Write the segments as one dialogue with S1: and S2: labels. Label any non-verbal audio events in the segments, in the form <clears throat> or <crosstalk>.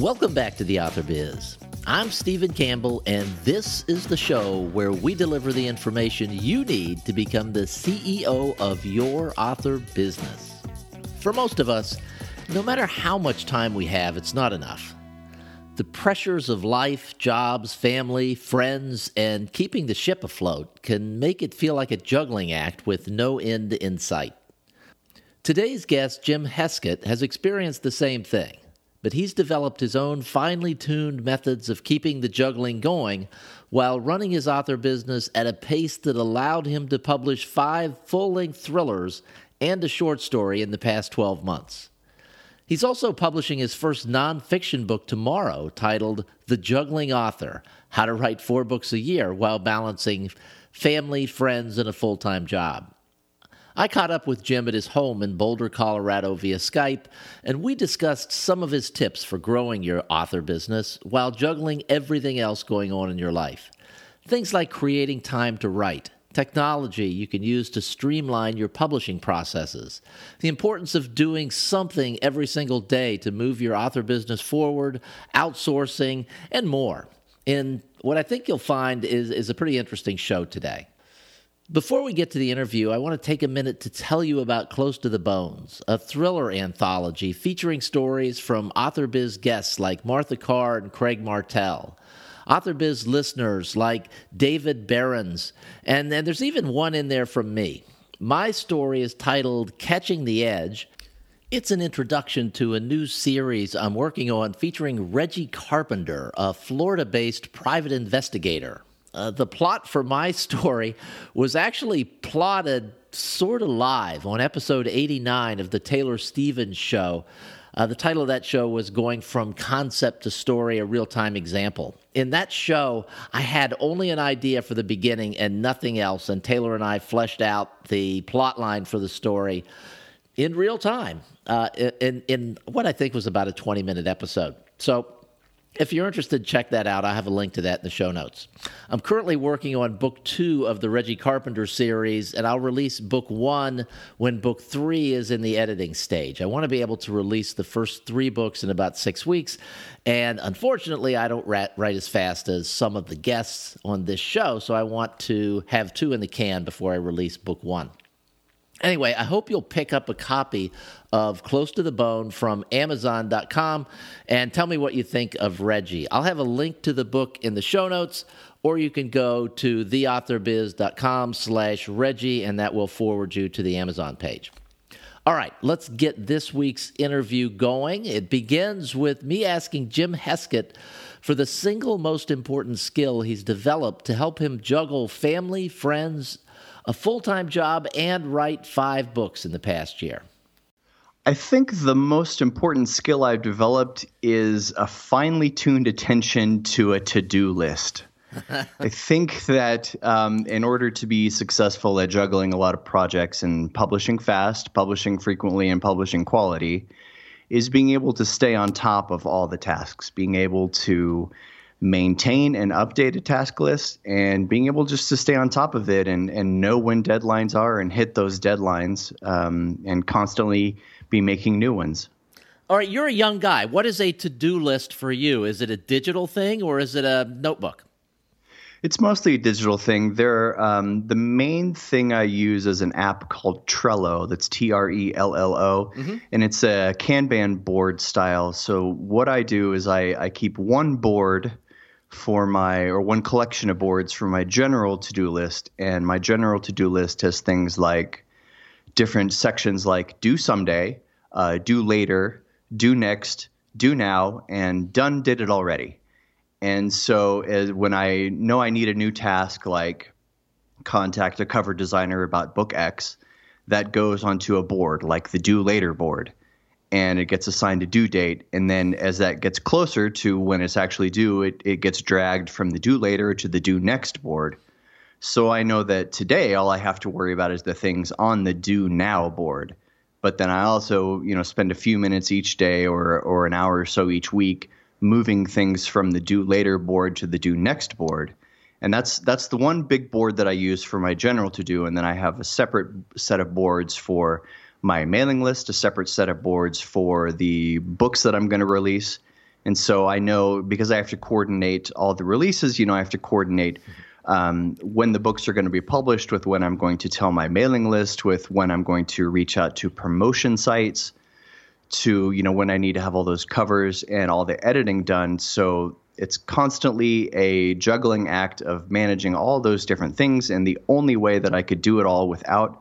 S1: Welcome back to the Author Biz. I'm Stephen Campbell, and this is the show where we deliver the information you need to become the CEO of your author business. For most of us, no matter how much time we have, it's not enough. The pressures of life, jobs, family, friends, and keeping the ship afloat can make it feel like a juggling act with no end in sight. Today's guest, Jim Heskett, has experienced the same thing but he's developed his own finely tuned methods of keeping the juggling going while running his author business at a pace that allowed him to publish five full length thrillers and a short story in the past 12 months. He's also publishing his first nonfiction book tomorrow titled The Juggling Author How to Write Four Books a Year While Balancing Family, Friends, and a Full Time Job. I caught up with Jim at his home in Boulder, Colorado via Skype, and we discussed some of his tips for growing your author business while juggling everything else going on in your life. Things like creating time to write, technology you can use to streamline your publishing processes, the importance of doing something every single day to move your author business forward, outsourcing, and more. And what I think you'll find is, is a pretty interesting show today. Before we get to the interview, I want to take a minute to tell you about Close to the Bones, a thriller anthology featuring stories from AuthorBiz guests like Martha Carr and Craig Martelle. AuthorBiz listeners like David Behrens, and, and there's even one in there from me. My story is titled Catching the Edge. It's an introduction to a new series I'm working on featuring Reggie Carpenter, a Florida based private investigator. Uh, the plot for my <laughs> story was actually plotted sort of live on episode 89 of the Taylor Stevens show. Uh, the title of that show was Going from Concept to Story, a real time example. In that show, I had only an idea for the beginning and nothing else, and Taylor and I fleshed out the plot line for the story in real time uh, in, in what I think was about a 20 minute episode. So if you're interested, check that out. I have a link to that in the show notes. I'm currently working on book two of the Reggie Carpenter series, and I'll release book one when book three is in the editing stage. I want to be able to release the first three books in about six weeks, and unfortunately, I don't write, write as fast as some of the guests on this show, so I want to have two in the can before I release book one. Anyway, I hope you'll pick up a copy of Close to the Bone from Amazon.com and tell me what you think of Reggie. I'll have a link to the book in the show notes, or you can go to theauthorbiz.com slash Reggie, and that will forward you to the Amazon page. All right, let's get this week's interview going. It begins with me asking Jim Heskett for the single most important skill he's developed to help him juggle family, friends, a full time job, and write five books in the past year?
S2: I think the most important skill I've developed is a finely tuned attention to a to do list. <laughs> I think that um, in order to be successful at juggling a lot of projects and publishing fast, publishing frequently, and publishing quality, is being able to stay on top of all the tasks, being able to maintain and update a task list and being able just to stay on top of it and, and know when deadlines are and hit those deadlines um, and constantly be making new ones.
S1: All right, you're a young guy. What is a to do list for you? Is it a digital thing or is it a notebook?
S2: It's mostly a digital thing. There, um, the main thing I use is an app called Trello. That's T R E L L O, mm-hmm. and it's a Kanban board style. So what I do is I, I keep one board for my or one collection of boards for my general to-do list. And my general to-do list has things like different sections like do someday uh, do later do next do now and done did it already. And so as, when i know i need a new task like contact a cover designer about book x that goes onto a board like the do later board and it gets assigned a due date. And then as that gets closer to when it's actually due, it, it gets dragged from the do later to the do next board. So I know that today all I have to worry about is the things on the do now board. But then I also, you know, spend a few minutes each day or or an hour or so each week moving things from the do later board to the do next board. And that's that's the one big board that I use for my general to do and then I have a separate set of boards for my mailing list, a separate set of boards for the books that I'm going to release, And so I know because I have to coordinate all the releases, you know, I have to coordinate um, when the books are going to be published with when I'm going to tell my mailing list, with when I'm going to reach out to promotion sites, to, you know, when I need to have all those covers and all the editing done. So it's constantly a juggling act of managing all those different things. And the only way that I could do it all without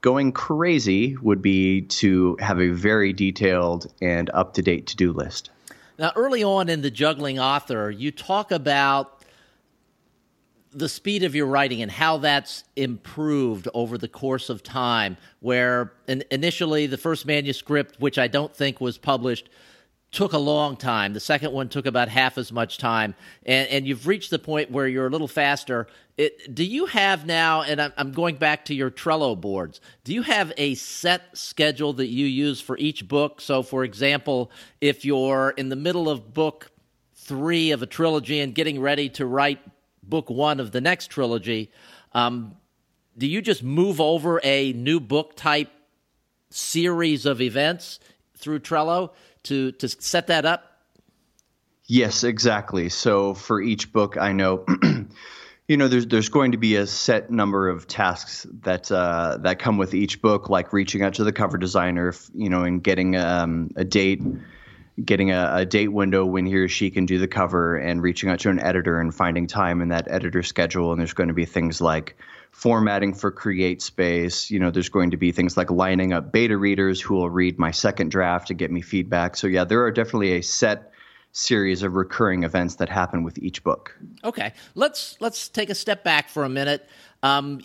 S2: going crazy would be to have a very detailed and up to date to do list.
S1: Now, early on in the juggling author, you talk about the speed of your writing and how that's improved over the course of time. Where in, initially the first manuscript, which I don't think was published, took a long time. The second one took about half as much time, and, and you've reached the point where you're a little faster. It, do you have now? And I'm, I'm going back to your Trello boards. Do you have a set schedule that you use for each book? So, for example, if you're in the middle of book three of a trilogy and getting ready to write book one of the next trilogy, um, do you just move over a new book type series of events through Trello? To to set that up?
S2: Yes, exactly. So for each book, I know. <clears throat> you know, there's there's going to be a set number of tasks that uh, that come with each book, like reaching out to the cover designer, you know, and getting um, a date, getting a, a, date window when he or she can do the cover, and reaching out to an editor and finding time in that editor schedule. And there's going to be things like formatting for CreateSpace. You know, there's going to be things like lining up beta readers who will read my second draft to get me feedback. So yeah, there are definitely a set series of recurring events that happen with each book.
S1: Okay, let's let's take a step back for a minute. Um,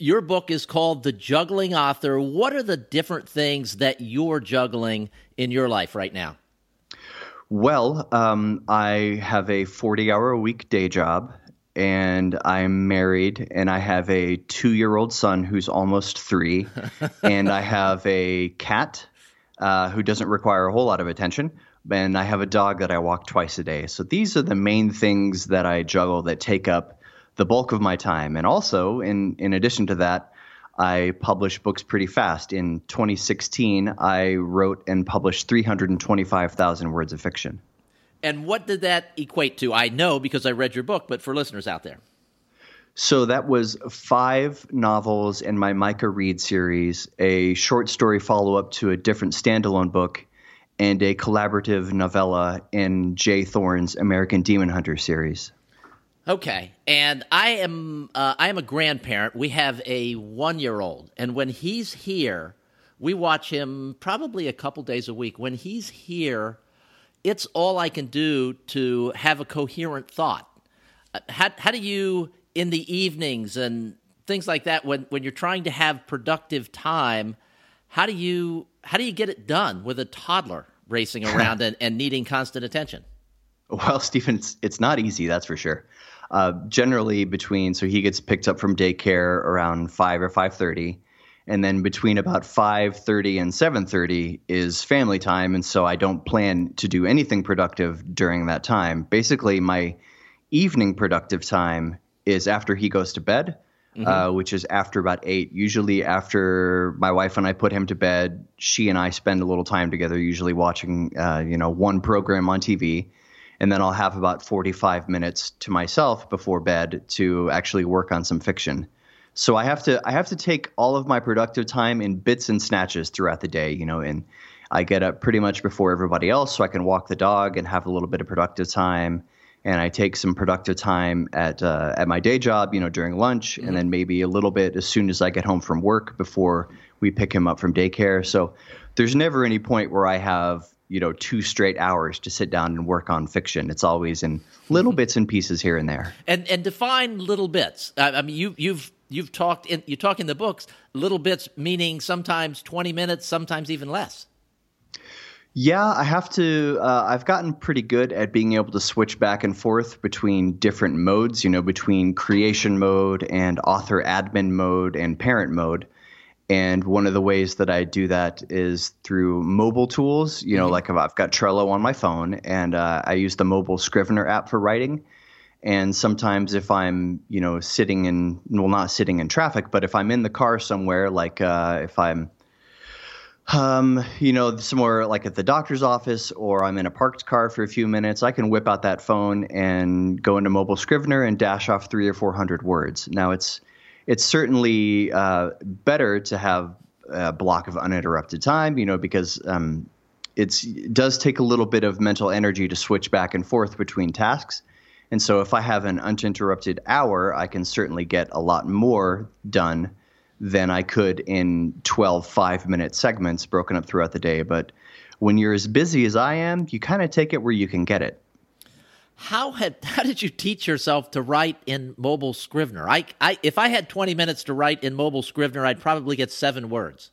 S1: your book is called The Juggling Author. What are the different things that you're juggling in your life right now?
S2: Well, um, I have a 40 hour a week day job and I'm married and I have a two year old son who's almost three, <laughs> and I have a cat uh, who doesn't require a whole lot of attention. And I have a dog that I walk twice a day. So these are the main things that I juggle that take up the bulk of my time. And also, in, in addition to that, I publish books pretty fast. In 2016, I wrote and published 325,000 words of fiction.
S1: And what did that equate to? I know because I read your book, but for listeners out there.
S2: So that was five novels in my Micah Reed series, a short story follow up to a different standalone book, and a collaborative novella in J. Thorn's American Demon Hunter series.
S1: Okay, and I am uh, I am a grandparent. We have a one year old, and when he's here, we watch him probably a couple days a week. When he's here, it's all I can do to have a coherent thought. Uh, how, how do you, in the evenings and things like that, when, when you're trying to have productive time, how do you how do you get it done with a toddler racing <laughs> around and, and needing constant attention?
S2: Well, <laughs> Stephen, it's, it's not easy, that's for sure. Uh, generally, between so he gets picked up from daycare around five or five thirty and then between about 5:30 and 7:30 is family time and so I don't plan to do anything productive during that time. Basically my evening productive time is after he goes to bed. Mm-hmm. Uh, which is after about eight. Usually, after my wife and I put him to bed, she and I spend a little time together, usually watching, uh, you know, one program on TV, and then I'll have about forty-five minutes to myself before bed to actually work on some fiction. So I have to I have to take all of my productive time in bits and snatches throughout the day, you know, and I get up pretty much before everybody else so I can walk the dog and have a little bit of productive time. And I take some productive time at uh, at my day job, you know, during lunch, mm-hmm. and then maybe a little bit as soon as I get home from work before we pick him up from daycare. So there's never any point where I have you know two straight hours to sit down and work on fiction. It's always in little mm-hmm. bits and pieces here and there.
S1: And and define little bits. I mean, you you've you've talked in you talk in the books little bits meaning sometimes 20 minutes sometimes even less
S2: yeah i have to uh, i've gotten pretty good at being able to switch back and forth between different modes you know between creation mode and author admin mode and parent mode and one of the ways that i do that is through mobile tools you know mm-hmm. like i've got trello on my phone and uh, i use the mobile scrivener app for writing and sometimes if I'm, you know, sitting in, well, not sitting in traffic, but if I'm in the car somewhere, like uh, if I'm, um, you know, somewhere like at the doctor's office or I'm in a parked car for a few minutes, I can whip out that phone and go into Mobile Scrivener and dash off three or four hundred words. Now it's it's certainly uh, better to have a block of uninterrupted time, you know, because um, it does take a little bit of mental energy to switch back and forth between tasks. And so if I have an uninterrupted hour, I can certainly get a lot more done than I could in 12 five minute segments broken up throughout the day. But when you're as busy as I am, you kind of take it where you can get it.
S1: How had <laughs> how did you teach yourself to write in mobile Scrivener? I, I if I had 20 minutes to write in mobile Scrivener, I'd probably get seven words.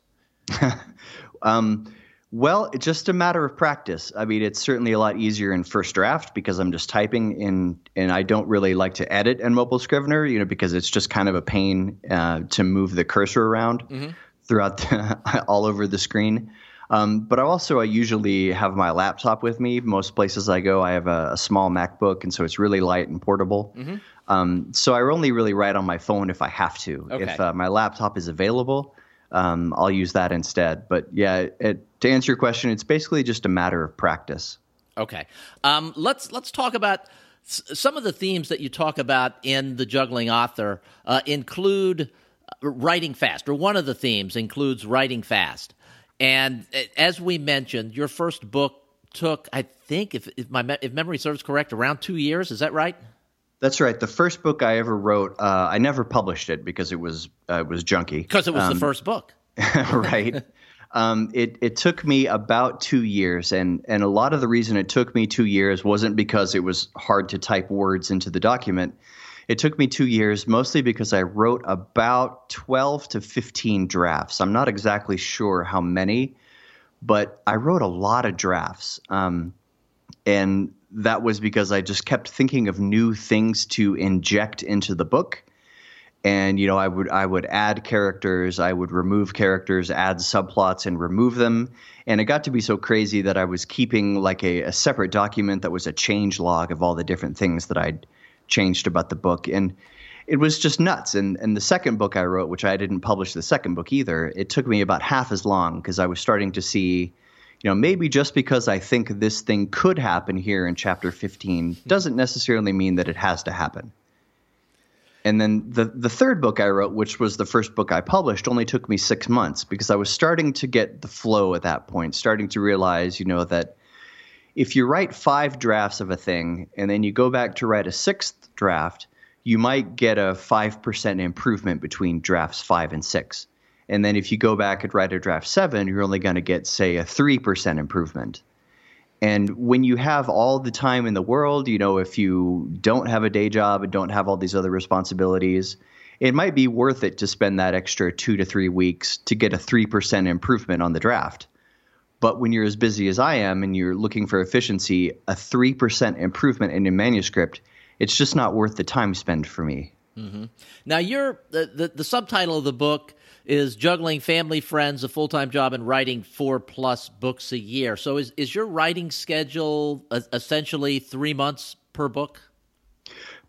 S1: <laughs>
S2: um, well, it's just a matter of practice. I mean, it's certainly a lot easier in first draft because I'm just typing in, and I don't really like to edit in mobile Scrivener, you know, because it's just kind of a pain uh, to move the cursor around mm-hmm. throughout the, <laughs> all over the screen. Um, but I also I usually have my laptop with me. Most places I go, I have a, a small MacBook, and so it's really light and portable. Mm-hmm. Um, so I only really write on my phone if I have to. Okay. If uh, my laptop is available, um, I'll use that instead. But yeah, it, to answer your question, it's basically just a matter of practice.
S1: Okay, um, let's let's talk about some of the themes that you talk about in the juggling author. Uh, include uh, writing fast, or one of the themes includes writing fast. And uh, as we mentioned, your first book took, I think, if, if my if memory serves correct, around two years. Is that right?
S2: That's right. The first book I ever wrote, uh, I never published it because it was uh, it was junky.
S1: Because it was um, the first book, <laughs>
S2: right? um, it it took me about two years, and and a lot of the reason it took me two years wasn't because it was hard to type words into the document. It took me two years mostly because I wrote about twelve to fifteen drafts. I'm not exactly sure how many, but I wrote a lot of drafts. Um, and that was because I just kept thinking of new things to inject into the book. And you know, I would I would add characters, I would remove characters, add subplots, and remove them. And it got to be so crazy that I was keeping like a, a separate document that was a change log of all the different things that I'd changed about the book. And it was just nuts. And and the second book I wrote, which I didn't publish the second book either, it took me about half as long because I was starting to see you know, maybe just because I think this thing could happen here in chapter 15 hmm. doesn't necessarily mean that it has to happen. And then the the third book I wrote, which was the first book I published, only took me six months because I was starting to get the flow at that point, starting to realize, you know, that if you write five drafts of a thing and then you go back to write a sixth draft, you might get a five percent improvement between drafts five and six. And then if you go back and write a draft seven, you're only going to get, say, a 3% improvement. And when you have all the time in the world, you know, if you don't have a day job and don't have all these other responsibilities, it might be worth it to spend that extra two to three weeks to get a 3% improvement on the draft. But when you're as busy as I am and you're looking for efficiency, a 3% improvement in a manuscript, it's just not worth the time spent for me.
S1: Mm-hmm. Now, you're, the, the, the subtitle of the book is juggling family, friends, a full time job, and writing four plus books a year. So is is your writing schedule essentially three months per book?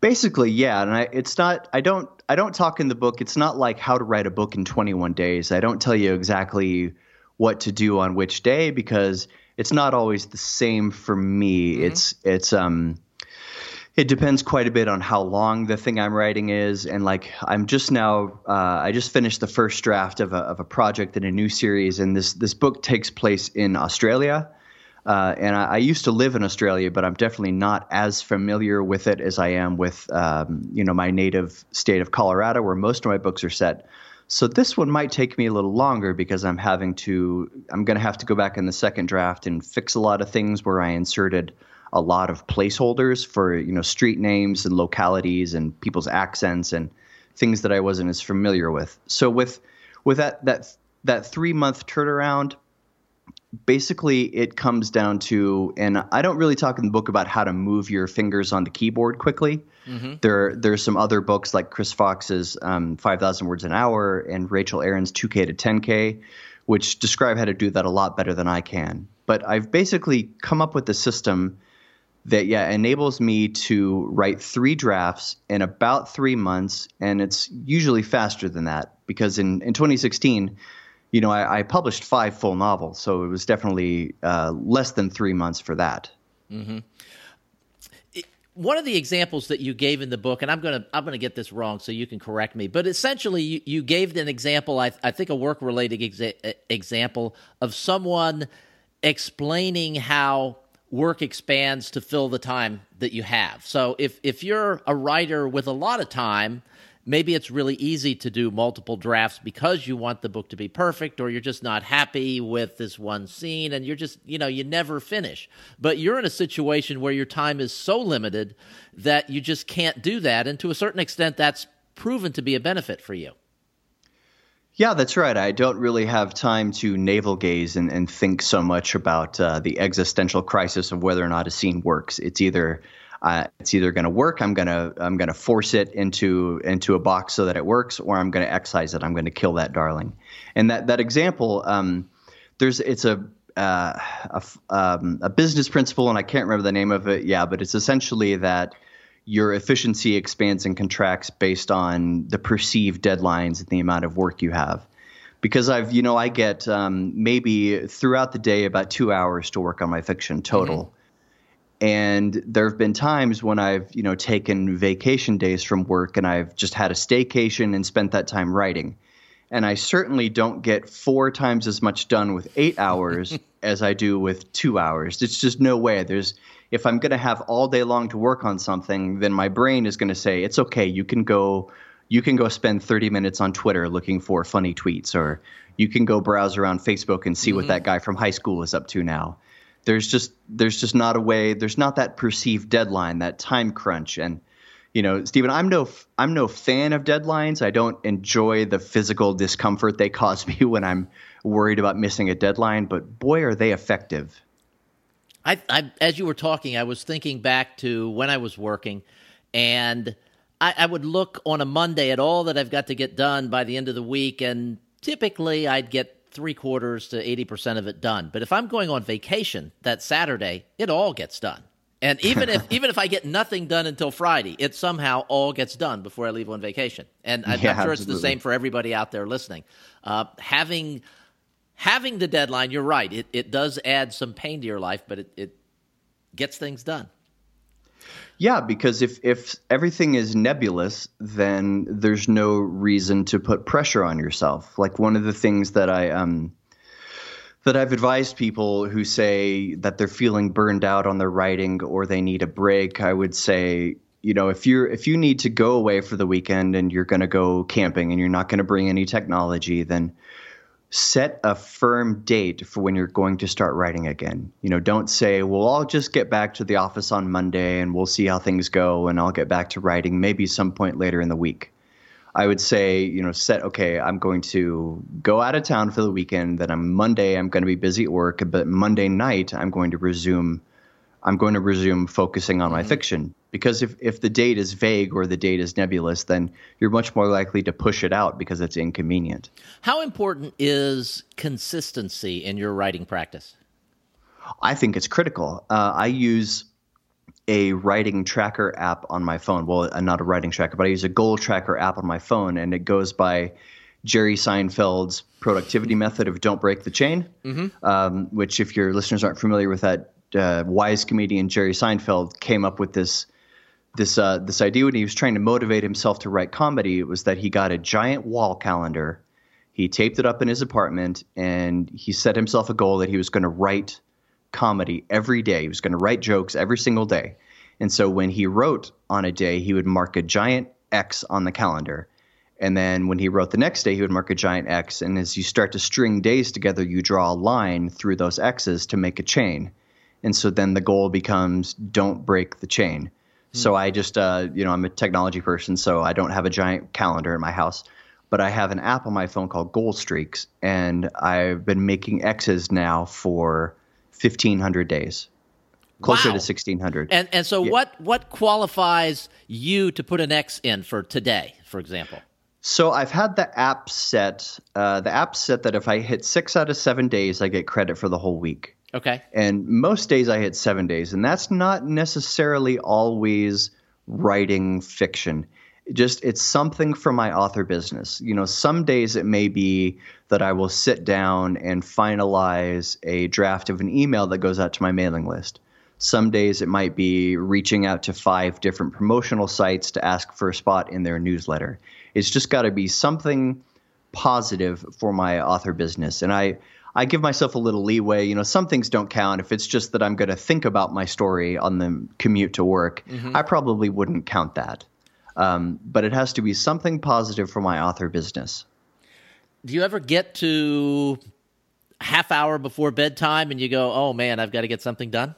S2: Basically, yeah, and I, it's not. I don't. I don't talk in the book. It's not like how to write a book in 21 days. I don't tell you exactly what to do on which day because it's not always the same for me. Mm-hmm. It's it's um it depends quite a bit on how long the thing I'm writing is, and like I'm just now, uh, I just finished the first draft of a, of a project in a new series, and this this book takes place in Australia. Uh, and I, I, used to live in Australia, but I'm definitely not as familiar with it as I am with, um, you know, my native state of Colorado, where most of my books are set. So this one might take me a little longer because I'm having to, I'm going to have to go back in the second draft and fix a lot of things where I inserted a lot of placeholders for you know street names and localities and people's accents and things that I wasn't as familiar with. So with with that that that three month turnaround, basically it comes down to, and I don't really talk in the book about how to move your fingers on the keyboard quickly. Mm-hmm. There there's some other books like Chris Fox's um, Five Thousand Words an Hour and Rachel Aaron's Two K to Ten K, which describe how to do that a lot better than I can. But I've basically come up with a system that yeah enables me to write three drafts in about three months and it's usually faster than that because in, in 2016 you know, I, I, published five full novels, so it was definitely uh, less than three months for that.
S1: Mm-hmm. one of the examples that you gave in the book, and I'm gonna I'm gonna get this wrong, so you can correct me. But essentially, you, you gave an example. I, I think a work related exa- example of someone explaining how work expands to fill the time that you have. So if if you're a writer with a lot of time maybe it's really easy to do multiple drafts because you want the book to be perfect or you're just not happy with this one scene and you're just you know you never finish but you're in a situation where your time is so limited that you just can't do that and to a certain extent that's proven to be a benefit for you
S2: yeah, that's right. I don't really have time to navel gaze and, and think so much about uh, the existential crisis of whether or not a scene works. It's either uh, it's either going to work. I'm gonna I'm gonna force it into into a box so that it works, or I'm going to excise it. I'm going to kill that darling. And that that example, um, there's it's a uh, a, um, a business principle, and I can't remember the name of it. Yeah, but it's essentially that your efficiency expands and contracts based on the perceived deadlines and the amount of work you have. Because I've, you know, I get um, maybe throughout the day about two hours to work on my fiction total. Mm-hmm. And there have been times when I've, you know, taken vacation days from work and I've just had a staycation and spent that time writing. And I certainly don't get four times as much done with eight hours <laughs> as I do with two hours. It's just no way. There's if I'm going to have all day long to work on something, then my brain is going to say it's okay. You can go, you can go spend 30 minutes on Twitter looking for funny tweets, or you can go browse around Facebook and see mm-hmm. what that guy from high school is up to now there's just there's just not a way there's not that perceived deadline that time crunch. And you know Stephen I'm no I'm no fan of deadlines. I don't enjoy the physical discomfort they cause <laughs> me when I'm worried about missing a deadline but boy are they effective.
S1: I, I as you were talking I was thinking back to when I was working and I, I would look on a Monday at all that I've got to get done by the end of the week and typically I'd get three quarters to 80% of it done. But if I'm going on vacation that Saturday, it all gets done. And even if <laughs> even if I get nothing done until Friday, it somehow all gets done before I leave on vacation. And I'm, yeah, I'm sure absolutely. it's the same for everybody out there listening. Uh, having having the deadline, you're right. It it does add some pain to your life, but it, it gets things done.
S2: Yeah, because if if everything is nebulous, then there's no reason to put pressure on yourself. Like one of the things that I um that I've advised people who say that they're feeling burned out on their writing or they need a break, I would say, you know, if you're if you need to go away for the weekend and you're going to go camping and you're not going to bring any technology, then set a firm date for when you're going to start writing again. You know, don't say, well, I'll just get back to the office on Monday and we'll see how things go and I'll get back to writing maybe some point later in the week. I would say, you know, set, okay, I'm going to go out of town for the weekend. Then on Monday, I'm going to be busy at work, but Monday night, I'm going to resume I'm going to resume focusing on my mm-hmm. fiction. Because if, if the date is vague or the date is nebulous, then you're much more likely to push it out because it's inconvenient.
S1: How important is consistency in your writing practice?
S2: I think it's critical. Uh, I use a writing tracker app on my phone. Well, uh, not a writing tracker, but I use a goal tracker app on my phone, and it goes by Jerry Seinfeld's productivity method of don't break the chain, mm-hmm. um, which, if your listeners aren't familiar with that, uh, wise comedian Jerry Seinfeld came up with this this uh, this idea when he was trying to motivate himself to write comedy. It was that he got a giant wall calendar, he taped it up in his apartment, and he set himself a goal that he was going to write comedy every day. He was going to write jokes every single day. And so when he wrote on a day, he would mark a giant X on the calendar. And then when he wrote the next day, he would mark a giant X. And as you start to string days together, you draw a line through those X's to make a chain and so then the goal becomes don't break the chain. Hmm. So I just, uh, you know, I'm a technology person, so I don't have a giant calendar in my house, but I have an app on my phone called Goal Streaks, and I've been making X's now for 1,500 days, closer wow. to 1,600.
S1: And and so yeah. what what qualifies you to put an X in for today, for example?
S2: So I've had the app set. Uh, the app set that if I hit six out of seven days, I get credit for the whole week.
S1: Okay.
S2: And most days I hit seven days, and that's not necessarily always writing fiction. just it's something for my author business. You know, some days it may be that I will sit down and finalize a draft of an email that goes out to my mailing list. Some days it might be reaching out to five different promotional sites to ask for a spot in their newsletter. It's just got to be something positive for my author business. And I I give myself a little leeway. You know, some things don't count. If it's just that I'm going to think about my story on the commute to work, mm-hmm. I probably wouldn't count that. Um, but it has to be something positive for my author business.
S1: Do you ever get to half hour before bedtime and you go, "Oh man, I've got to get something done"?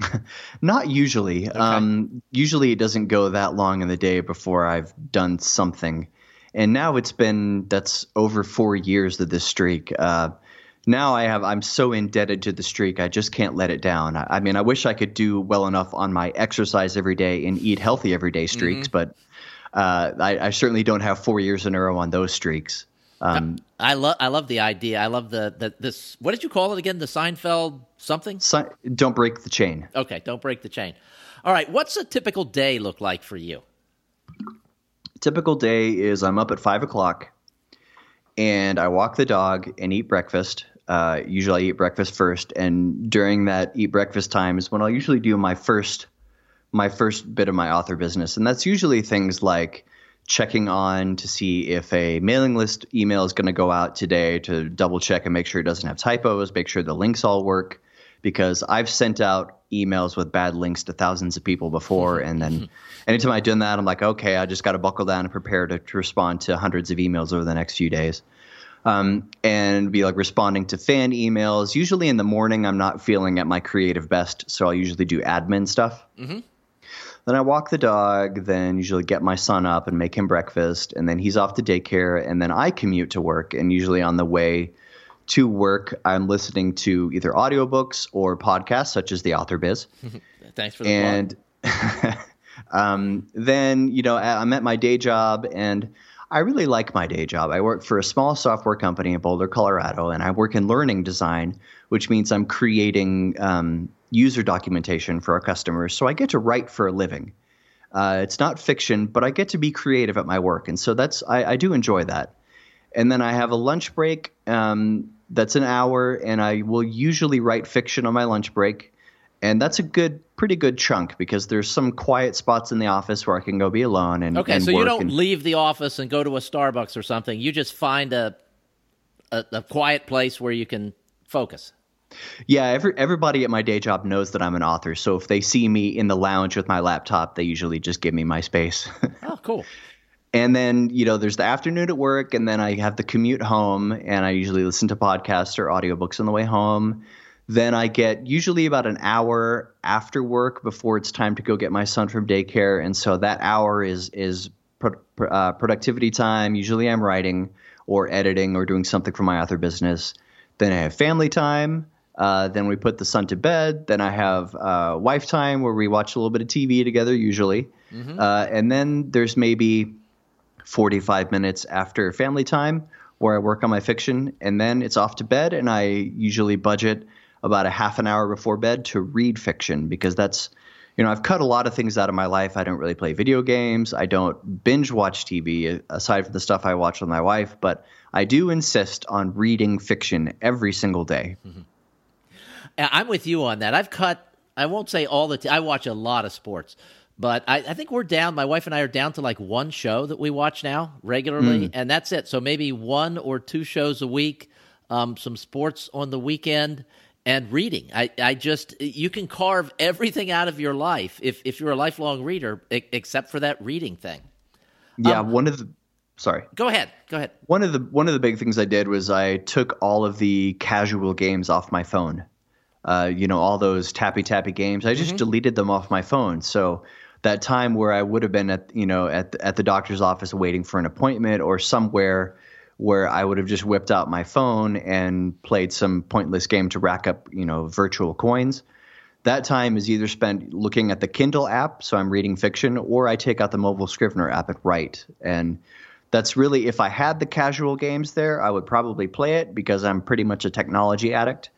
S1: <laughs>
S2: Not usually. Okay. Um, usually, it doesn't go that long in the day before I've done something. And now it's been that's over four years of this streak. Uh, now I have I'm so indebted to the streak I just can't let it down. I, I, mean I wish I could do well enough on my exercise every day and eat healthy every day streaks, mm-hmm. but uh, I, I, certainly don't have four years in a row on those streaks. Um,
S1: I love I love the idea. I love the, the this. What did you call it again? The Seinfeld something?
S2: Se- don't break the chain.
S1: Okay, don't break the chain. All right, what's a typical day look like for you?
S2: Typical day is I'm up at five o'clock, and I walk the dog and eat breakfast. Uh, usually I eat breakfast first, and during that eat breakfast time is when I'll usually do my first my first bit of my author business, and that's usually things like checking on to see if a mailing list email is going to go out today to double check and make sure it doesn't have typos, make sure the links all work. Because I've sent out emails with bad links to thousands of people before, and then <laughs> anytime I've done that, I'm like, okay, I just got to buckle down and prepare to, to respond to hundreds of emails over the next few days um, and be like responding to fan emails. Usually in the morning, I'm not feeling at my creative best, so I'll usually do admin stuff. Mm-hmm. Then I walk the dog, then usually get my son up and make him breakfast, and then he's off to daycare, and then I commute to work. And usually on the way to work, I'm listening to either audiobooks or podcasts, such as The Author Biz. <laughs>
S1: Thanks for the
S2: and <laughs> um, then you know I'm at my day job and I really like my day job. I work for a small software company in Boulder, Colorado, and I work in learning design, which means I'm creating um, user documentation for our customers. So I get to write for a living. Uh, it's not fiction, but I get to be creative at my work, and so that's I, I do enjoy that. And then I have a lunch break um, that's an hour, and I will usually write fiction on my lunch break and that's a good pretty good chunk because there's some quiet spots in the office where I can go be alone and
S1: okay.
S2: And
S1: so you don't
S2: and,
S1: leave the office and go to a Starbucks or something. You just find a, a, a quiet place where you can focus.
S2: Yeah, every, everybody at my day job knows that I'm an author. So if they see me in the lounge with my laptop, they usually just give me my space. <laughs>
S1: oh, cool.
S2: And then, you know, there's the afternoon at work, and then I have the commute home, and I usually listen to podcasts or audiobooks on the way home. Then I get usually about an hour after work before it's time to go get my son from daycare, and so that hour is is pro- uh, productivity time. Usually I'm writing or editing or doing something for my author business. Then I have family time. Uh, then we put the son to bed. Then I have uh, wife time where we watch a little bit of TV together, usually. Mm-hmm. Uh, and then there's maybe 45 minutes after family time where I work on my fiction. And then it's off to bed. And I usually budget about a half an hour before bed to read fiction because that's you know I've cut a lot of things out of my life. I don't really play video games. I don't binge watch TV aside from the stuff I watch with my wife, but I do insist on reading fiction every single day. Mm-hmm.
S1: I'm with you on that. I've cut I won't say all the t- I watch a lot of sports. But I, I, think we're down. My wife and I are down to like one show that we watch now regularly, mm. and that's it. So maybe one or two shows a week, um, some sports on the weekend, and reading. I, I just you can carve everything out of your life if if you're a lifelong reader, except for that reading thing.
S2: Yeah, um, one of the sorry.
S1: Go ahead. Go ahead.
S2: One of the one of the big things I did was I took all of the casual games off my phone. Uh, you know, all those tappy tappy games. I just mm-hmm. deleted them off my phone. So that time where I would have been at you know at at the doctor's office waiting for an appointment or somewhere where I would have just whipped out my phone and played some pointless game to rack up, you know, virtual coins. That time is either spent looking at the Kindle app, so I'm reading fiction, or I take out the mobile Scrivener app and write. And that's really, if I had the casual games there, I would probably play it because I'm pretty much a technology addict.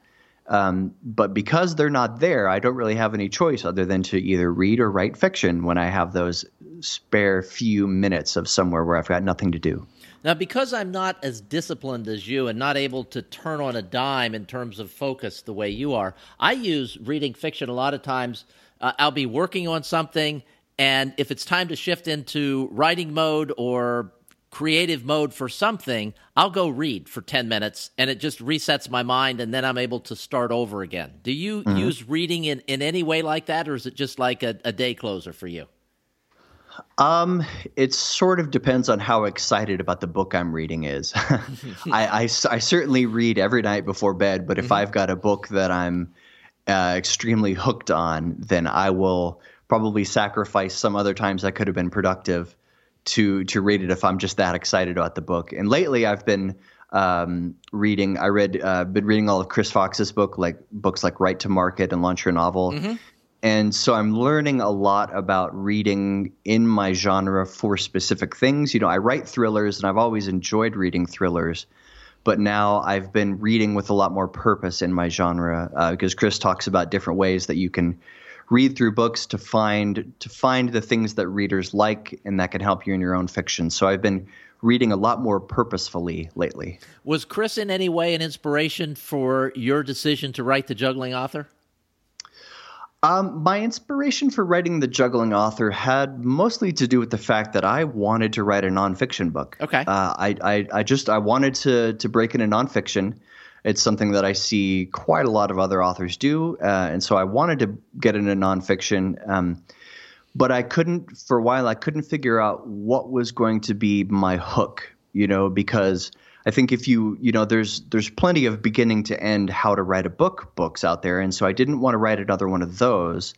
S2: Um, but because they're not there, I don't really have any choice other than to either read or write fiction when I have those spare few minutes of somewhere where I've got nothing to do.
S1: Now, because I'm not as disciplined as you and not able to turn on a dime in terms of focus the way you are, I use reading fiction a lot of times. Uh, I'll be working on something, and if it's time to shift into writing mode or creative mode for something, I'll go read for 10 minutes and it just resets my mind and then I'm able to start over again. Do you mm-hmm. use reading in, in any way like that or is it just like a, a day closer for you?
S2: Um, it sort of depends on how excited about the book I'm reading is. <laughs> I, I, I, certainly read every night before bed, but if mm-hmm. I've got a book that I'm uh, extremely hooked on, then I will probably sacrifice some other times I could have been productive to to read it if I'm just that excited about the book. And lately, I've been um, reading. I read, uh, been reading all of Chris Fox's book, like books like Write to Market and Launch Your Novel. Mm-hmm. And so I'm learning a lot about reading in my genre for specific things. You know, I write thrillers, and I've always enjoyed reading thrillers. But now I've been reading with a lot more purpose in my genre uh, because Chris talks about different ways that you can read through books to find to find the things that readers like and that can help you in your own fiction. So I've been reading a lot more purposefully lately.
S1: Was Chris in any way an inspiration for your decision to write The Juggling Author?
S2: Um, my inspiration for writing The Juggling Author had mostly to do with the fact that I wanted to write a nonfiction book.
S1: Okay.
S2: Uh, I, I, I just I wanted to to break into nonfiction. It's something that I see quite a lot of other authors do, uh, and so I wanted to get into nonfiction. Um, but I couldn't for a while. I couldn't figure out what was going to be my hook. You know, because I think if you you know there's there's plenty of beginning to end how to write a book books out there, and so I didn't want to write another one of those.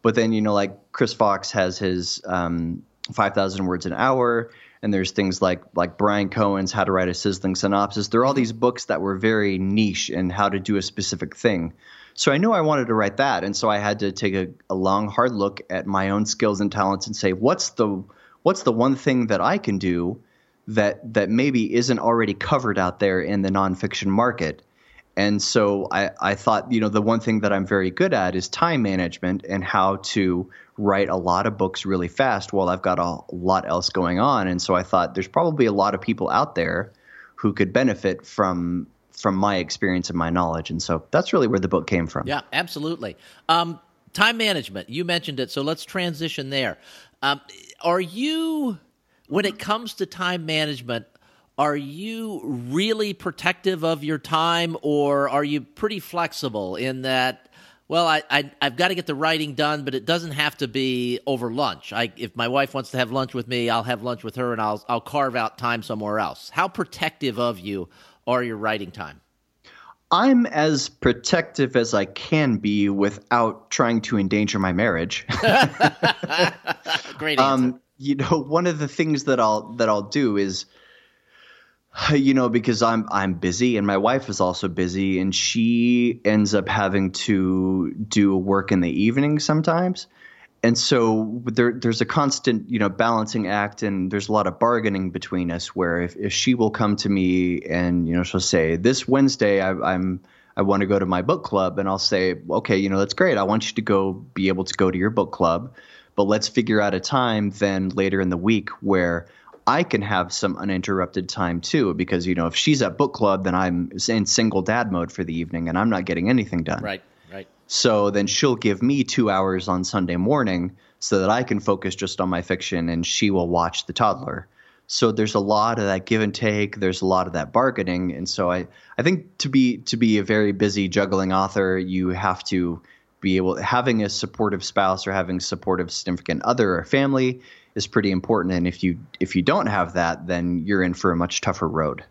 S2: But then you know, like Chris Fox has his um, five thousand words an hour and there's things like like Bryan Cohen's How to Write a Sizzling Synopsis. There are all these books that were very niche in how to do a specific thing. So I knew I wanted to write that, and so I had to take a, a long, hard look at my own skills and talents and say, what's the what's the one thing that I can do that that maybe isn't already covered out there in the nonfiction market? And so I, I thought, you know, the one thing that I'm very good at is time management and how to write a lot of books really fast while I've got a lot else going on. And so I thought there's probably a lot of people out there who could benefit from from my experience and my knowledge. And so that's really where the book came from.
S1: Yeah, absolutely. Um, time management, you mentioned it, so let's transition there. Um, are you, when it comes to time management, are you really protective of your time or are you pretty flexible in that well, I, I have got to get the writing done, but it doesn't have to be over lunch. I, if my wife wants to have lunch with me, I'll have lunch with her, and I'll I'll carve out time somewhere else. How protective of you are your writing time?
S2: I'm as protective as I can be without trying to endanger my marriage. <laughs>
S1: Great answer. Um,
S2: you know, <laughs> one of the things that I'll that I'll do is you know because i'm i'm busy and my wife is also busy and she ends up having to do work in the evening sometimes. And so there, there's a constant you know balancing act and there's a lot of bargaining between us where if, if she will come to me and you know she'll say this wednesday I, i'm i want to go to my book club. And i'll say okay you know that's great. I want you to go be able to go to your book club but let's figure out a time then later in the week where I can have some uninterrupted time too, because you know if she's at book club, then I'm in single dad mode for the evening, and I'm not getting anything done.
S1: Right, right.
S2: So then she'll give me two hours on Sunday morning so that I can focus just on my fiction, and she will watch the toddler. So there's a lot of that give and take. There's a lot of that bargaining, and so I I think to be to be a very busy juggling author, you have to be able having a supportive spouse or having supportive significant other or family is pretty important. And if you if you don't have that, then you're in for a much tougher road.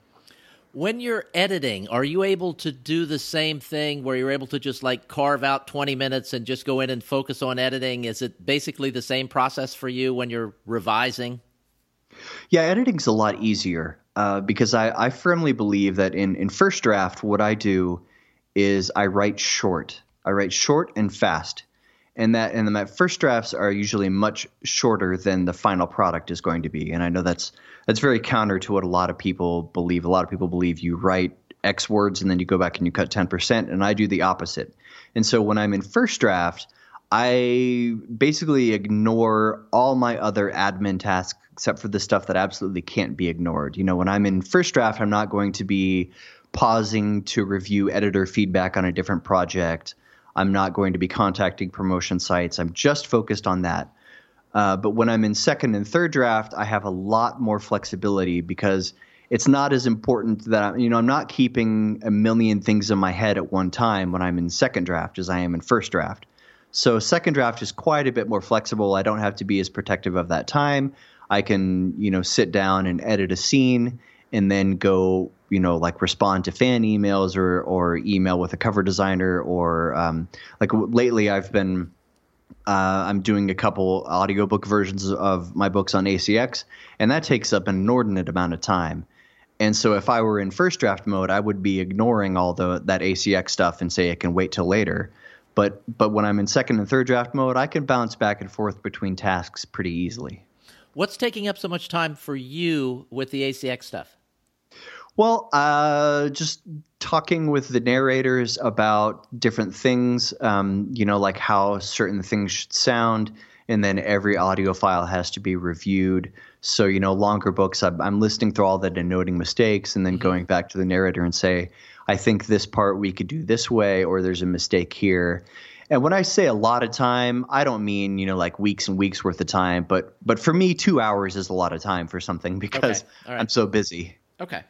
S1: When you're editing, are you able to do the same thing where you're able to just like carve out 20 minutes and just go in and focus on editing? Is it basically the same process for you when you're revising?
S2: Yeah, editing's a lot easier uh, because I, I firmly believe that in, in first draft, what I do is I write short. I write short and fast and that and my first drafts are usually much shorter than the final product is going to be and i know that's that's very counter to what a lot of people believe a lot of people believe you write X words and then you go back and you cut 10%. And I do the opposite. And so when I'm in first draft, I basically ignore all my other admin tasks except for the stuff that absolutely can't be ignored. You know, when I'm in first draft, I'm not going to be pausing to review editor feedback on a different project. I'm not going to be contacting promotion sites. I'm just focused on that. Uh, but when I'm in second and third draft, I have a lot more flexibility because it's not as important that I'm, you know I'm not keeping a million things in my head at one time when I'm in second draft as I am in first draft. So second draft is quite a bit more flexible. I don't have to be as protective of that time. I can, you know, sit down and edit a scene and then go, you know, like respond to fan emails or or email with a cover designer or um, like lately I've been uh, I'm doing a couple audiobook versions of my books on ACX, and that takes up an inordinate amount of time. And so if I were in first draft mode, I would be ignoring all the that ACX stuff and say it can wait till later. But but when I'm in second and third draft mode, I can bounce back and forth between tasks pretty easily.
S1: What's taking up so much time for you with the ACX stuff?
S2: Well, uh, just talking with the narrators about different things, um, you know, like how certain things should sound, and then every audio file has to be reviewed. So, you know, longer books, I'm, I'm listening through all that and noting mistakes, and then mm-hmm. going back to the narrator and say, I think this part we could do this way, or there's a mistake here. And when I say a lot of time, I don't mean you know like weeks and weeks worth of time, but but for me, two hours is a lot of time for something <laughs> because okay. right. I'm so busy.
S1: Okay.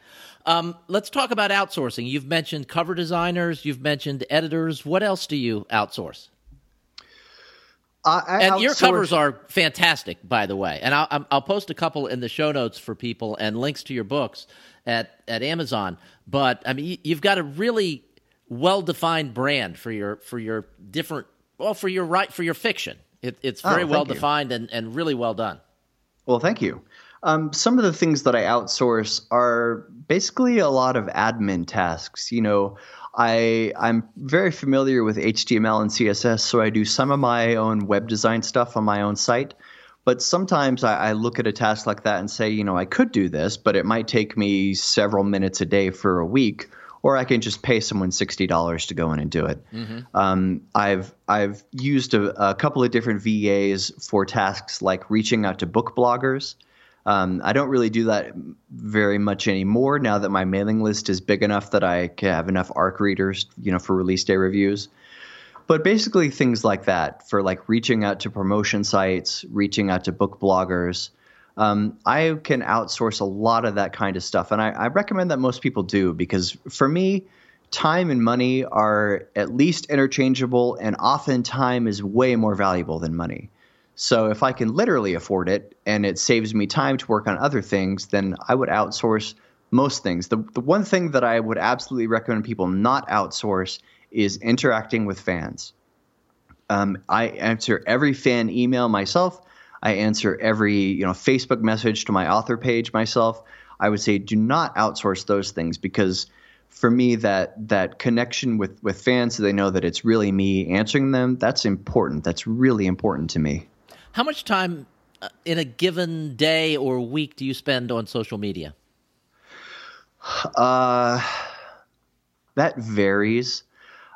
S1: Um, let's talk about outsourcing. You've mentioned cover designers, you've mentioned editors. What else do you outsource?
S2: Uh,
S1: and your covers are fantastic, by the way. And I'll, I'll post a couple in the show notes for people and links to your books at, at Amazon. But I mean, you've got a really well defined brand for your for your different well for your right for your fiction. It, it's very oh, well defined and, and really well done.
S2: Well, thank you. Um, some of the things that I outsource are basically a lot of admin tasks. You know, I I'm very familiar with HTML and CSS, so I do some of my own web design stuff on my own site. But sometimes I, I, look at a task like that and say, you know, I could do this, but it might take me several minutes a day for a week, or I can just pay someone sixty dollars to go in and do it. Mm-hmm. Um, I've I've used a, a, couple of different VAs for tasks like reaching out to book bloggers. Um, I don't really do that very much anymore now that my mailing list is big enough that I have enough ARC readers, you know, for release day reviews. But basically things like that for like reaching out to promotion sites, reaching out to book bloggers. Um, I can outsource a lot of that kind of stuff, and I, I recommend that most people do because for me, time and money are at least interchangeable, and often time is way more valuable than money. So if I can literally afford it and it saves me time to work on other things, then I would outsource most things. The, the one thing that I would absolutely recommend people not outsource is interacting with fans. Um, I answer every fan email myself. I answer every you know Facebook message to my author page myself. I would say do not outsource those things because for me that that connection with with fans so they know that it's really me answering them that's important. That's really important to me.
S1: How much time uh, in a given day or week do you spend on social media?
S2: Uh, that varies.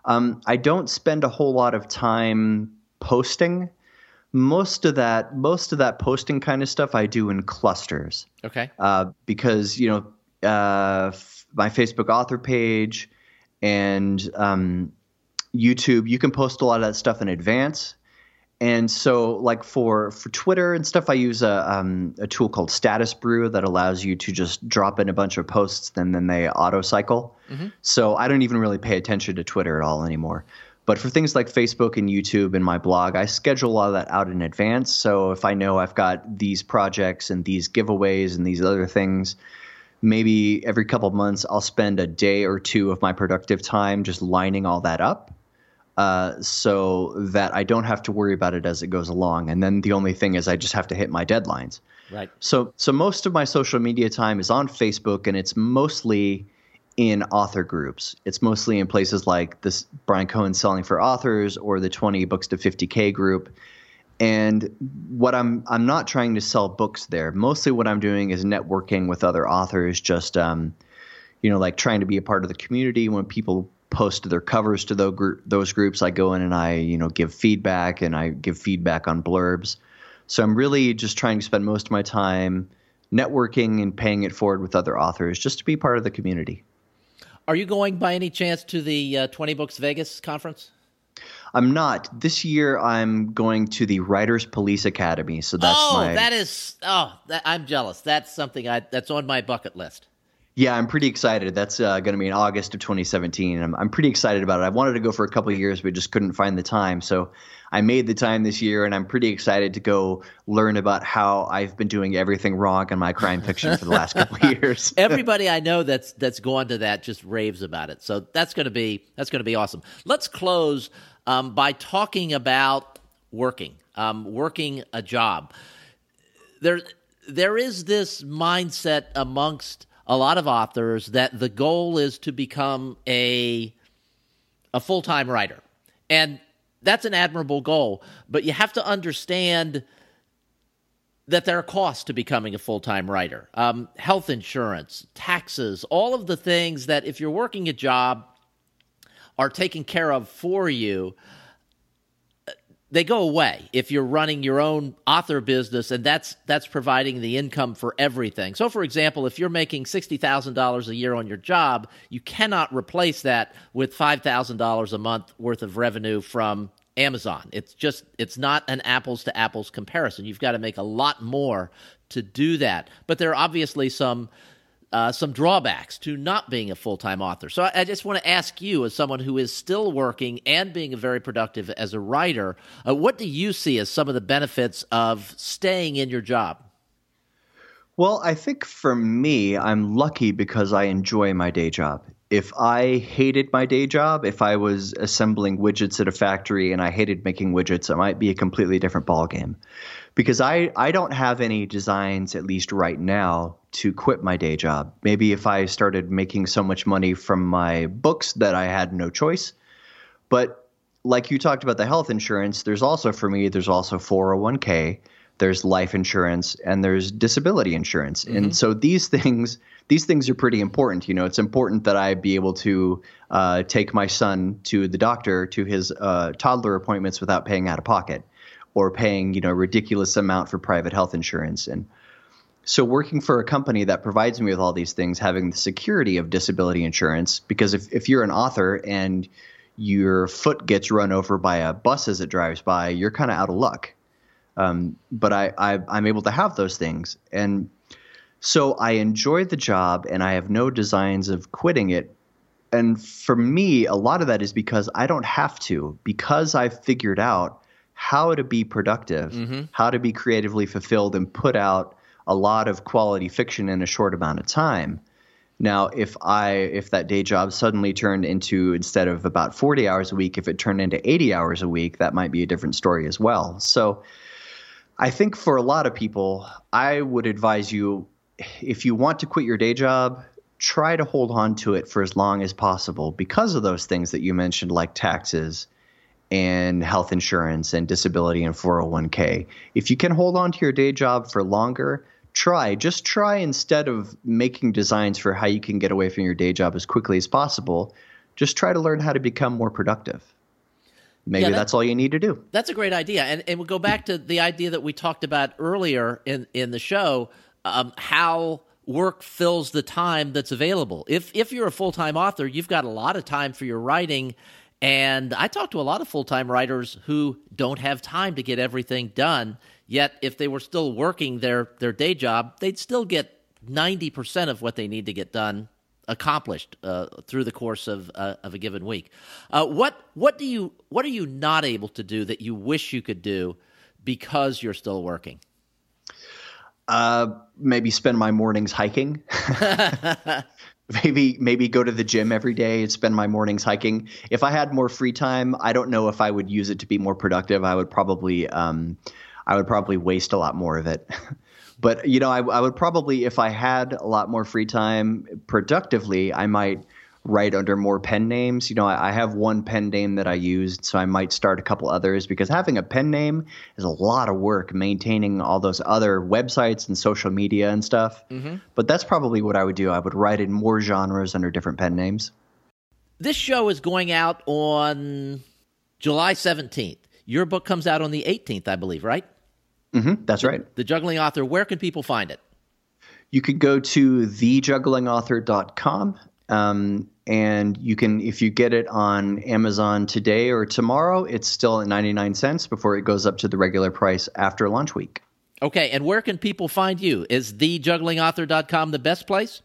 S2: Um, I don't spend a whole lot of time posting. Most of that, most of that posting kind of stuff, I do in clusters.
S1: Okay.
S2: Uh, because you know, uh, f- my Facebook author page and um, YouTube, you can post a lot of that stuff in advance and so, like for for Twitter and stuff, I use a um, a tool called Statusbrew that allows you to just drop in a bunch of posts and then they auto cycle. Mm-hmm. So I don't even really pay attention to Twitter at all anymore. But for things like Facebook and YouTube and my blog, I schedule a lot of that out in advance. So if I know I've got these projects and these giveaways and these other things, maybe every couple months I'll spend a day or two of my productive time just lining all that up uh, so that I don't have to worry about it as it goes along. And then the only thing is I just have to hit my deadlines.
S1: Right.
S2: So so most of my social media time is on Facebook, and it's mostly in author groups. It's mostly in places like this Bryan Cohen Selling for Authors or the 20 Books to 50K group. And what I'm I'm not trying to sell books there. Mostly what I'm doing is networking with other authors, just um, you know, like trying to be a part of the community when people post their covers to those groups. I go in and I, you know, give feedback and I give feedback on blurbs. So I'm really just trying to spend most of my time networking and paying it forward with other authors just to be part of the community.
S1: Are you going by any chance to the uh, 20 Books Vegas conference?
S2: I'm not. This year I'm going to the Writers Police Academy. So that's
S1: oh,
S2: my
S1: that is oh, that, I'm jealous. That's something I that's on my bucket list.
S2: Yeah, I'm pretty excited. That's uh, going to be in August of 2017. I'm, I'm pretty excited about it. I wanted to go for a couple of years, but just couldn't find the time. So I made the time this year, and I'm pretty excited to go learn about how I've been doing everything wrong in my crime fiction for the last couple of <laughs> years. <laughs>
S1: Everybody I know that's that's gone to that just raves about it. So that's going to be that's going to be awesome. Let's close um, by talking about working, um, working a job. There there is this mindset amongst a lot of authors that the goal is to become a a full-time writer. And that's an admirable goal, but you have to understand that there are costs to becoming a full-time writer. Um, health insurance, taxes, all of the things that if you're working a job are taken care of for you they go away if you're running your own author business and that's that's providing the income for everything. So for example, if you're making $60,000 a year on your job, you cannot replace that with $5,000 a month worth of revenue from Amazon. It's just it's not an apples to apples comparison. You've got to make a lot more to do that. But there are obviously some uh, some drawbacks to not being a full time author. So I, I, just want to ask you, as someone who is still working and being very productive as a writer, uh, what do you see as some of the benefits of staying in your job?
S2: Well, I think for me, I'm lucky because I enjoy my day job. If I hated my day job, if I was assembling widgets at a factory and I hated making widgets, it might be a completely different ballgame because I, I don't have any designs, at least right now, to quit my day job. Maybe if I started making so much money from my books that I had no choice. But like you talked about the health insurance, there's also for me, there's also 401k, there's life insurance, and there's disability insurance. Mm-hmm. And so these things these things are pretty important. You know, it's important that I be able to uh, take my son to the doctor to his uh, toddler appointments without paying out of pocket or paying you know a ridiculous amount for private health insurance. And so working for a company that provides me with all these things having the security of disability insurance because if, if you're an author and your foot gets run over by a bus as it drives by you're kind of out of luck. Um, but I, I i'm able to have those things. And so i enjoy the job and i have no designs of quitting it. And for me a lot of that is because i don't have to. Because i've figured out how to be productive, mm-hmm. how to be creatively fulfilled, and put out a lot of quality fiction in a short amount of time. Now, if I if that day job suddenly turned into instead of about 40 hours a week, if it turned into 80 hours a week, that might be a different story as well. So, I think for a lot of people, I would advise you if you want to quit your day job, try to hold on to it for as long as possible because of those things that you mentioned like taxes and health insurance and disability and 401k. If you can hold on to your day job for longer, try. Just try instead of making designs for how you can get away from your day job as quickly as possible, just try to learn how to become more productive. Maybe yeah, that, that's all you need to do.
S1: That's a great idea. And, and we'll go back to the idea that we talked about earlier in, in the show um, how work fills the time that's available. If, if you're a full time author, you've got a lot of time for your writing and I talk to a lot of full time writers who don't have time to get everything done. Yet, if they were still working their, their day job, they'd still get 90% of what they need to get done accomplished uh, through the course of, uh, of a given week. Uh, what, what, do you, what are you not able to do that you wish you could do because you're still working?
S2: Uh, maybe spend my mornings hiking. <laughs> <laughs> <laughs> maybe maybe go to the gym every day and spend my mornings hiking. If I had more free time, I don't know if I would use it to be more productive. I would probably um, I would probably waste a lot more of it. <laughs> but you know, I, I would probably if I had a lot more free time productively, I might write under more pen names. You know, I, I, have one pen name that I used, so I might start a couple others because having a pen name is a lot of work maintaining all those other websites and social media and stuff. Mm-hmm. But that's probably what I would do. I would write in more genres under different pen names.
S1: This show is going out on July 17th. Your book comes out on the 18th, I believe, right?
S2: Mm-hmm, that's right.
S1: The Juggling Author, where can people find it?
S2: You could go to thejugglingauthor.com um, and you can, if you get it on Amazon today or tomorrow, it's still at 99 cents before it goes up to the regular price after launch week.
S1: Okay, and where can people find you? Is thejugglingauthor.com the best place?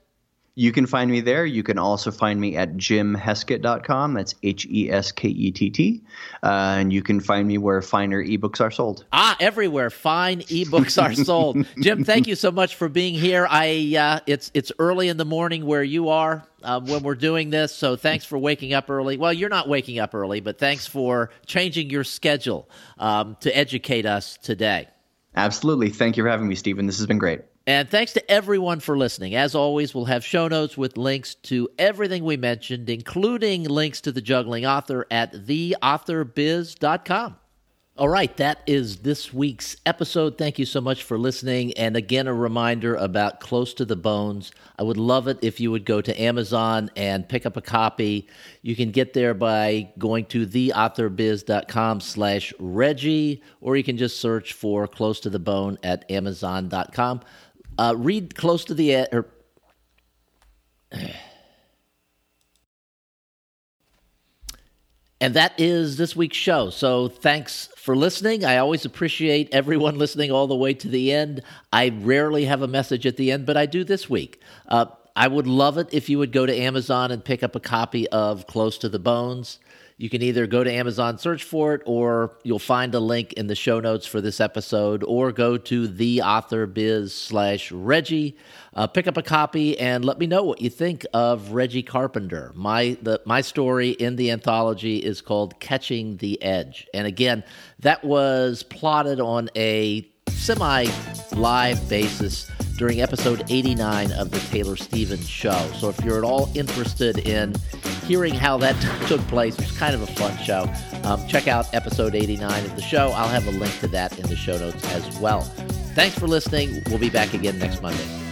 S2: You can find me there. You can also find me at jimheskett.com. That's H E S K E T T. Uh, and you can find me where finer ebooks are sold.
S1: Ah, everywhere fine ebooks are sold. <laughs> Jim, thank you so much for being here. I uh, it's it's early in the morning where you are uh, when we're doing this, so thanks for waking up early. Well, you're not waking up early, but thanks for changing your schedule um, to educate us today.
S2: Absolutely. Thank you for having me, Stephen. This has been great.
S1: And thanks to everyone for listening. As always, we'll have show notes with links to everything we mentioned, including links to the juggling author at theauthorbiz.com. All right, that is this week's episode. Thank you so much for listening. And again, a reminder about Close to the Bones. I would love it if you would go to Amazon and pick up a copy. You can get there by going to theauthorbiz.com slash Reggie, or you can just search for Close to the Bone at amazon.com. Uh, read Close to the... Or, And that is this week's show. So thanks for listening. I always appreciate everyone <laughs> listening all the way to the end. I rarely have a message at the end, but I do this week. Uh, I would love it if you would go to Amazon and pick up a copy of Close to the Bones. You can either go to Amazon, search for it, or you'll find a link in the show notes for this episode, or go to the author biz slash Reggie. Uh, pick up a copy and let me know what you think of Reggie Carpenter. My the my story in the anthology is called Catching the Edge, and again, that was plotted on a semi live basis during episode 89 of the Taylor Stevens show. So if you're at all interested in hearing how that <laughs> took place, it's kind of a fun show. Um, check out episode 89 of the show. I'll have a link to that in the show notes as well. Thanks for listening. We'll be back again next Monday.